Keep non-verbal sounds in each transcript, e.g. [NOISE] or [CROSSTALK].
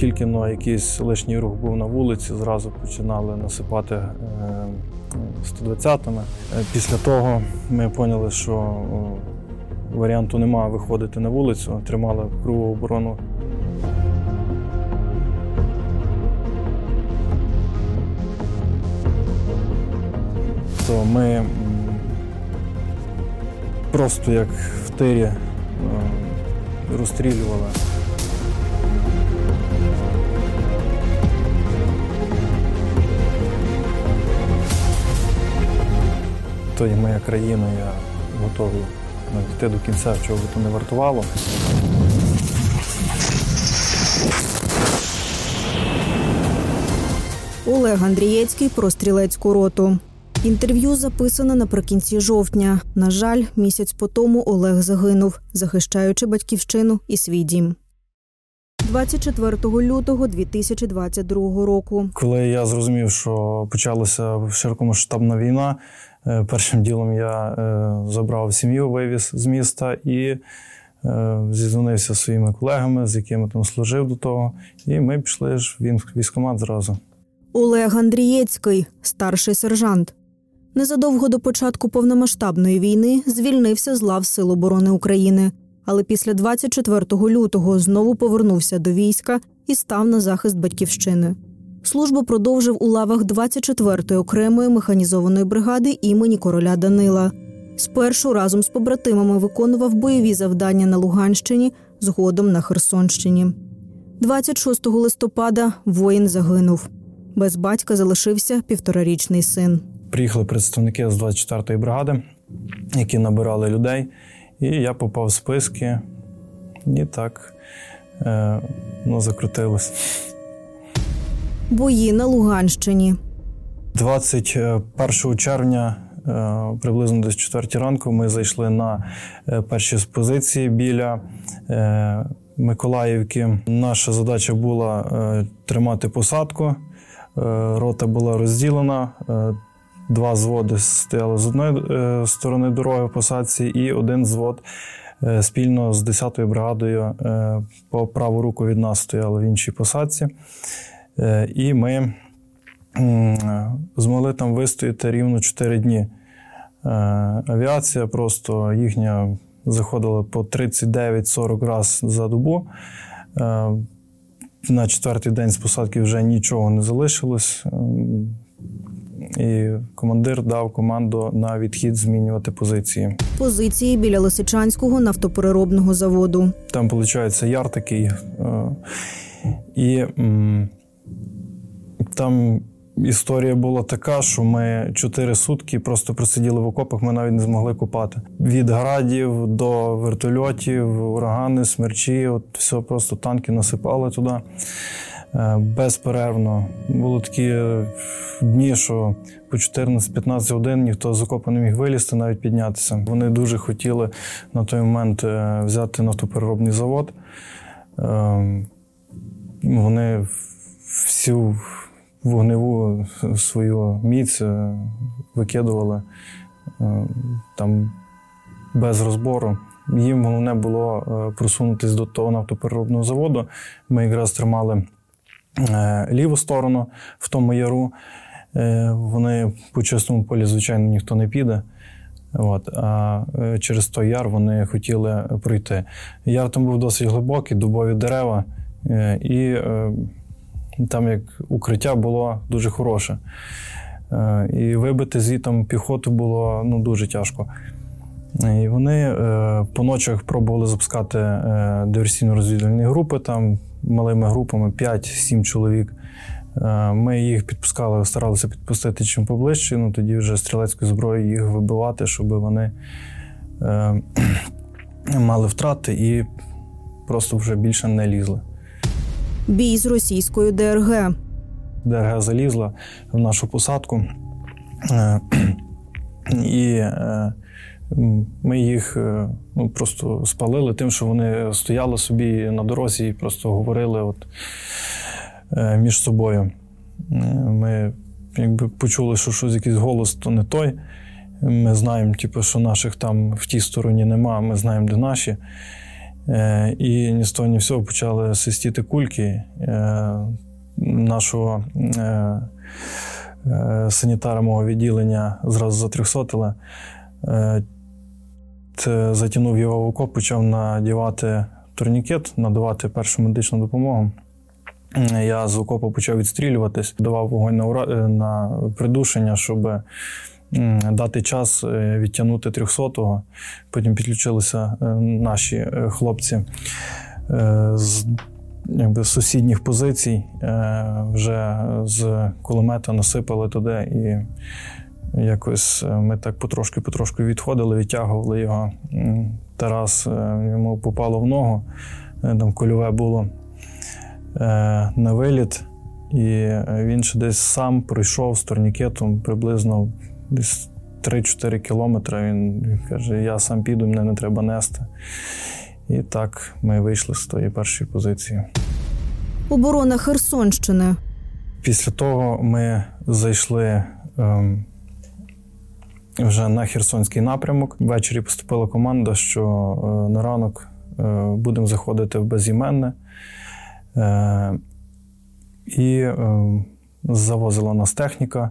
тільки но якийсь лишній рух був на вулиці, зразу починали насипати 120-ми. Після того ми поняли, що варіанту немає виходити на вулицю, тримали кругу оборону. То ми просто як в тирі розстрілювали. То є моя країна, я готовий йти до кінця, чого би то не вартувало. Олег Андрієцький про стрілецьку роту. Інтерв'ю записане наприкінці жовтня. На жаль, місяць по тому Олег загинув, захищаючи батьківщину і свій дім. 24 лютого 2022 року. Коли я зрозумів, що почалася широкомасштабна війна, першим ділом я е, забрав сім'ю, вивіз з міста і е, зізвонився зі своїми колегами, з якими там служив до того. І ми пішли ж в військкомат зразу. Олег Андрієцький, старший сержант. Незадовго до початку повномасштабної війни звільнився з лав Сил оборони України, але після 24 лютого знову повернувся до війська і став на захист батьківщини. Службу продовжив у лавах 24-ї окремої механізованої бригади імені короля Данила. Спершу разом з побратимами виконував бойові завдання на Луганщині, згодом на Херсонщині. 26 листопада воїн загинув. Без батька залишився півторарічний син. Приїхали представники з 24-ї бригади, які набирали людей, і я попав в списки, і так е, ну, закрутилось. Бої на Луганщині. 21 червня, е, приблизно десь 4 ранку, ми зайшли на е, перші позиції біля е, Миколаївки. Наша задача була тримати посадку. Рота була розділена. Два зводи стояли з одної сторони дороги в посадці, і один звод спільно з 10-ю бригадою по праву руку від нас стояли в іншій посадці. І ми змогли там вистояти рівно 4 дні. Авіація просто їхня заходила по 39-40 разів за добу. На четвертий день з посадки вже нічого не залишилось. І командир дав команду на відхід змінювати позиції. Позиції біля Лисичанського нафтопереробного заводу. Там виходить яр такий, е, і там історія була така, що ми чотири сутки просто просиділи в окопах. Ми навіть не змогли купати. Від градів до вертольотів, урагани, смерчі. От все просто танки насипали туди. Е, безперервно. Були такі е, дні, що по 14-15 годин ніхто з окопу не міг вилізти, навіть піднятися. Вони дуже хотіли на той момент е, взяти нафтопереробний завод. Вони всю вогневу свою міць викидували там без розбору. Їм головне було просунутися до того нафтопереробного заводу. Ми якраз тримали. Е, ліву сторону в тому яру. Е, вони по чистому полі, звичайно, ніхто не піде. От, А е, через той яр вони хотіли пройти. Яр там був досить глибокий, дубові дерева, і там як укриття було дуже хороше. І вибити звітом піхоту було ну, дуже тяжко. І вони по ночах пробували запускати диверсійно-розвідувальні групи. там малими групами 5-7 чоловік. Е, ми їх підпускали, старалися підпустити чим поближче, ну тоді вже стрілецькою зброєю їх вибивати, щоб вони е, [CLEARS THROAT] мали втрати і просто вже більше не лізли. Бій з російською ДРГ. ДРГ залізла в нашу посадку. Е, [CLEARS THROAT] і е, ми їх е, ну, просто спалили тим, що вони стояли собі на дорозі і просто говорили от, між собою. Ми якби почули, що щось якийсь голос, то не той. Ми знаємо, типу, що наших там в тій стороні нема, ми знаємо, де наші. Е, і ні з того, ні всього почали свистіти кульки нашого санітара мого відділення зразу затрьохсотили. Затягнув його в окоп, почав надівати турнікет, надавати першу медичну допомогу. Я з окопу почав відстрілюватись, давав вогонь на. Е, на придушення, щоб дати час е, відтягнути 300-го. Потім підключилися е, наші хлопці з якби, сусідніх позицій, вже з кулемета насипали туди, і якось ми так потрошки-потрошки відходили, відтягували його. Тарас йому попало в ногу, там кольове було. Е, на виліт, і він ще десь сам пройшов з турнікетом приблизно десь 3-4 кілометри. Він каже: Я сам піду, мене не треба нести. І так ми вийшли з тої першої позиції. Оборона Херсонщини. Після того ми зайшли ем, вже на Херсонський напрямок. Ввечері поступила команда, що е, на ранок е, будемо заходити в безіменне. Е, і е, завозила нас техніка.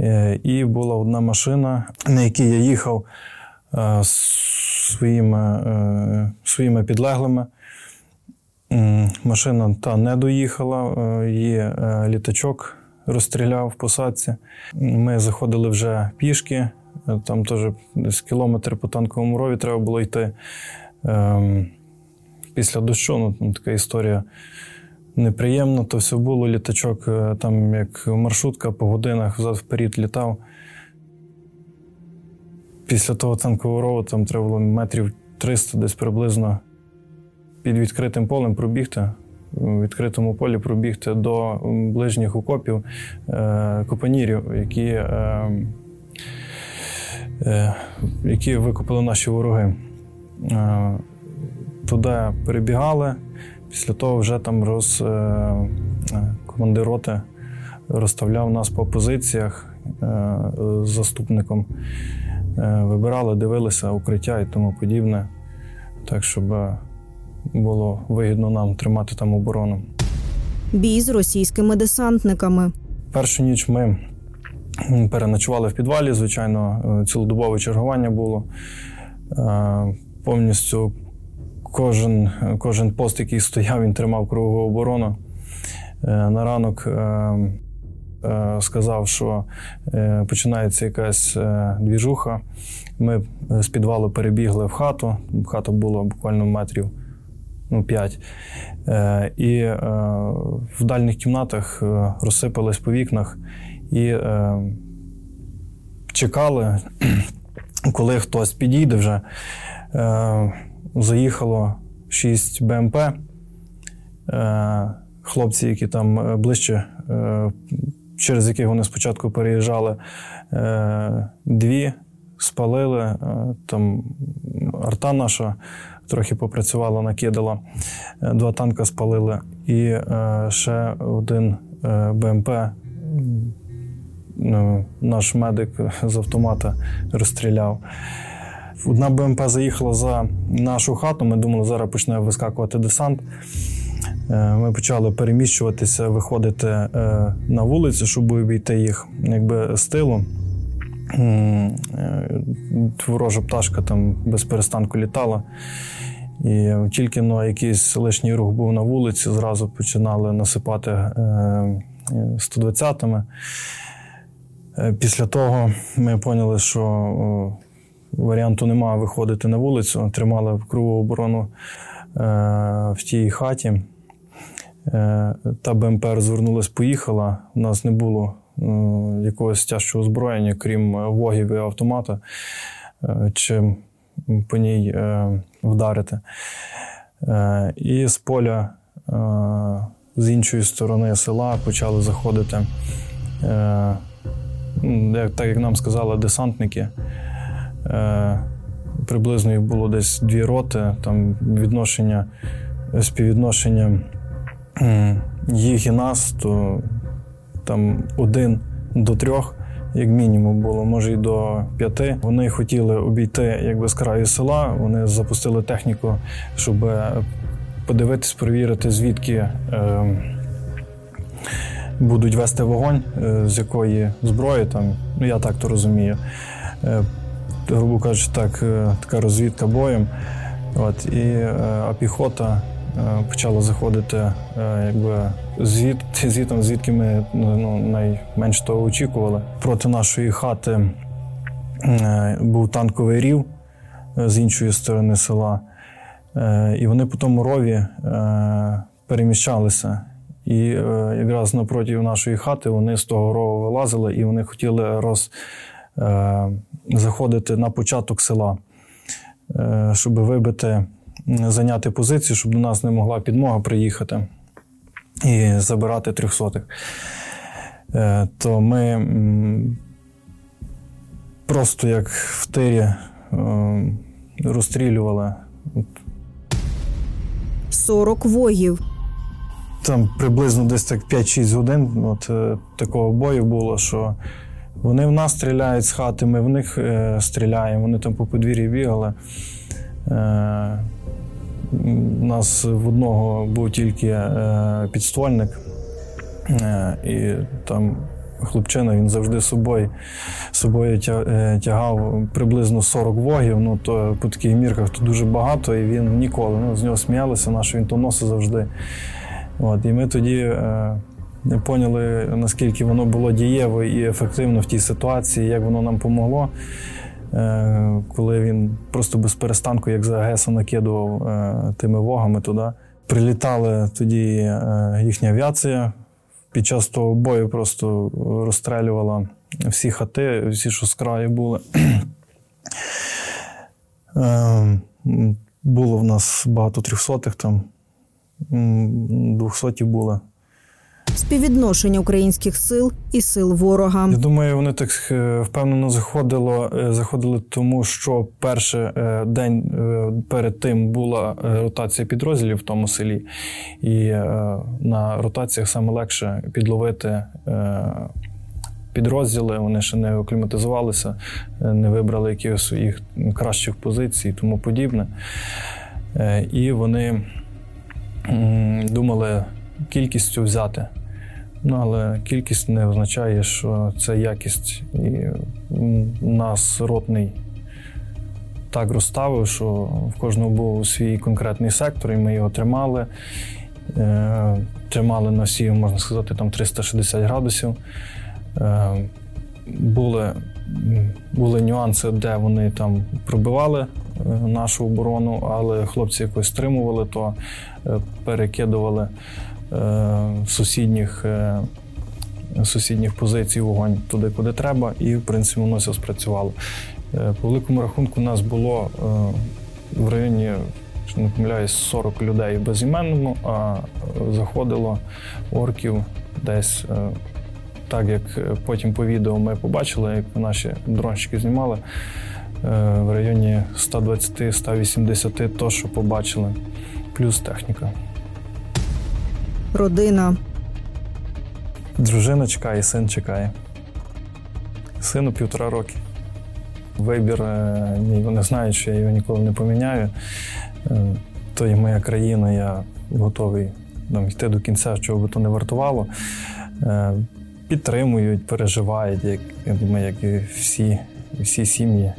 Е, і була одна машина, на якій я їхав своїми своїми підлеглими. Машина та не доїхала, її літачок розстріляв в посадці. Ми заходили вже пішки, там теж десь кілометр по танковому рові треба було йти. Ем, після дощу. Ну, Така історія неприємна. То все було. Літачок, е, там як маршрутка по годинах взад вперед літав. Після того танкового рову там треба було метрів 300 десь приблизно під відкритим полем пробігти. У відкритому полі пробігти до ближніх окопів е, копанірів, які е, е, які викопали наші вороги. Е, туди перебігали. Після того вже там роз, е, е, командир роти розставляв нас по позиціях е, з заступником. Вибирали, дивилися укриття і тому подібне, так щоб було вигідно нам тримати там оборону. Бій з російськими десантниками. Першу ніч ми переночували в підвалі. Звичайно, цілодобове чергування було. Повністю Кожен кожен пост, який стояв, він тримав кругову оборону. Е, на ранок е, е, сказав, що починається якась двіжуха. Ми з підвалу перебігли в хату. Хата була буквально метрів ну, 5. І в дальніх кімнатах розсипались по вікнах і чекали, [CLEARS THROAT] коли хтось підійде вже заїхало 6 БМП. Е, хлопці, які там е, ближче, е, через яких вони спочатку переїжджали, дві спалили. Там арта наша трохи попрацювала, накидала, два танка спалили, і ще один БМП. Ну, наш медик з автомата розстріляв. Одна БМП заїхала за нашу хату. Ми думали, зараз почне вискакувати десант. Е, ми почали переміщуватися, виходити е, на вулицю, щоб обійти їх якби з тилу. Е, ворожа пташка там без перестанку літала. І тільки ну, якийсь лишній рух був на вулиці, зразу починали насипати 120-ми. Після того ми поняли, що варіанту немає виходити на вулицю. Тримали кругу оборону е, в тій хаті. Е, та БМП розвернулась, поїхала. У нас не було е, якогось тяжчого озброєння, крім вогів і автомата, чим по ній вдарити. І з поля з іншої сторони села почали заходити, так як нам сказали, десантники. Е, приблизно їх було десь дві роти, там відношення, співвідношення їх і нас, то там один до трьох, як мінімум, було, може й до п'яти. Вони хотіли обійти якби з краю села. Вони запустили техніку, щоб подивитись, перевірити, звідки е, будуть вести вогонь, е, з якої зброї там. Ну я так то розумію. Е, грубо кажучи, так, е, така розвідка боєм. От, і, е, А піхота е, почала заходити е, якби, звід, [LAUGHS] звітом, звідки ми ну, найменш того очікували. Проти нашої хати е, був танковий рів е, з іншої сторони села. Е, і вони по тому рові е, переміщалися. І е, якраз напроти нашої хати вони з того рову вилазили і вони хотіли роз, заходити на початок села, щоб вибити, зайняти позицію, щоб до нас не могла підмога приїхати і забирати трьохсотих. То ми просто як в тирі розстрілювали 40 вогів. Там приблизно десь так 5-6 годин от, е, такого бою було, що вони в нас стріляють з хати, ми в них е, стріляємо, вони там по подвір'ї бігали. Е, У нас в одного був тільки е, підствольник, е, і там хлопчина він завжди собою собою е, тягав приблизно 40 вогів. Ну то по таких мірках то дуже багато, і він ніколи ну, з нього сміялися, наш він то носить завжди. От, І ми тоді е, поняли, наскільки воно було дієво і ефективно в тій ситуації, як воно нам помогло. Е, коли він просто без перестанку, як за ГЕСом, накидував е, тими вогами туди. Прилітала тоді е, їхня авіація, під час того бою просто розстрелювала всі хати, всі, що з краю були. [CLEARS THROAT] Було в нас багато трьохсотих, там двохсоті були. Співвідношення українських сил і сил ворога. Я думаю, вони так е, впевнено заходило, е, заходили, тому що перший е, день перед тим була ротація підрозділів в тому селі, і на ротаціях саме легше підловити. Підрозділи вони ще не акліматизувалися, не вибрали якихось своїх кращих позицій тому подібне. І вони думали кількістю взяти. Ну, але кількість не означає, що це якість. І нас ротний так розставив, що в кожного був свій конкретний сектор, і ми його тримали. Е, тримали на всі, можна сказати, там 360 градусів. Е, були були нюанси, де вони там пробивали е, нашу оборону, але хлопці якось стримували, то перекидували сусідніх е, сусідніх позицій вогонь туди, куди треба, і в принципі воно все спрацювало. Е, по великому рахунку, у нас було в районі. Що не помиляюсь, 40 людей безіменному, а заходило орків десь, так як потім по відео ми побачили, як наші дронщики знімали, в районі 120-180 то, що побачили, плюс техніка родина. Дружина чекає, син чекає. Сину півтора роки. Вибір, е, вони знають, що я його ніколи не поміняю. Е, то є моя країна, я готовий там, йти до кінця, чого би то не вартувало. Е, підтримують, переживають, як я думаю, як і всі, всі сім'ї,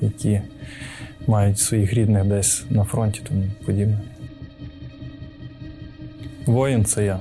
які мають своїх рідних десь на фронті, тому подібне. Воїн це я.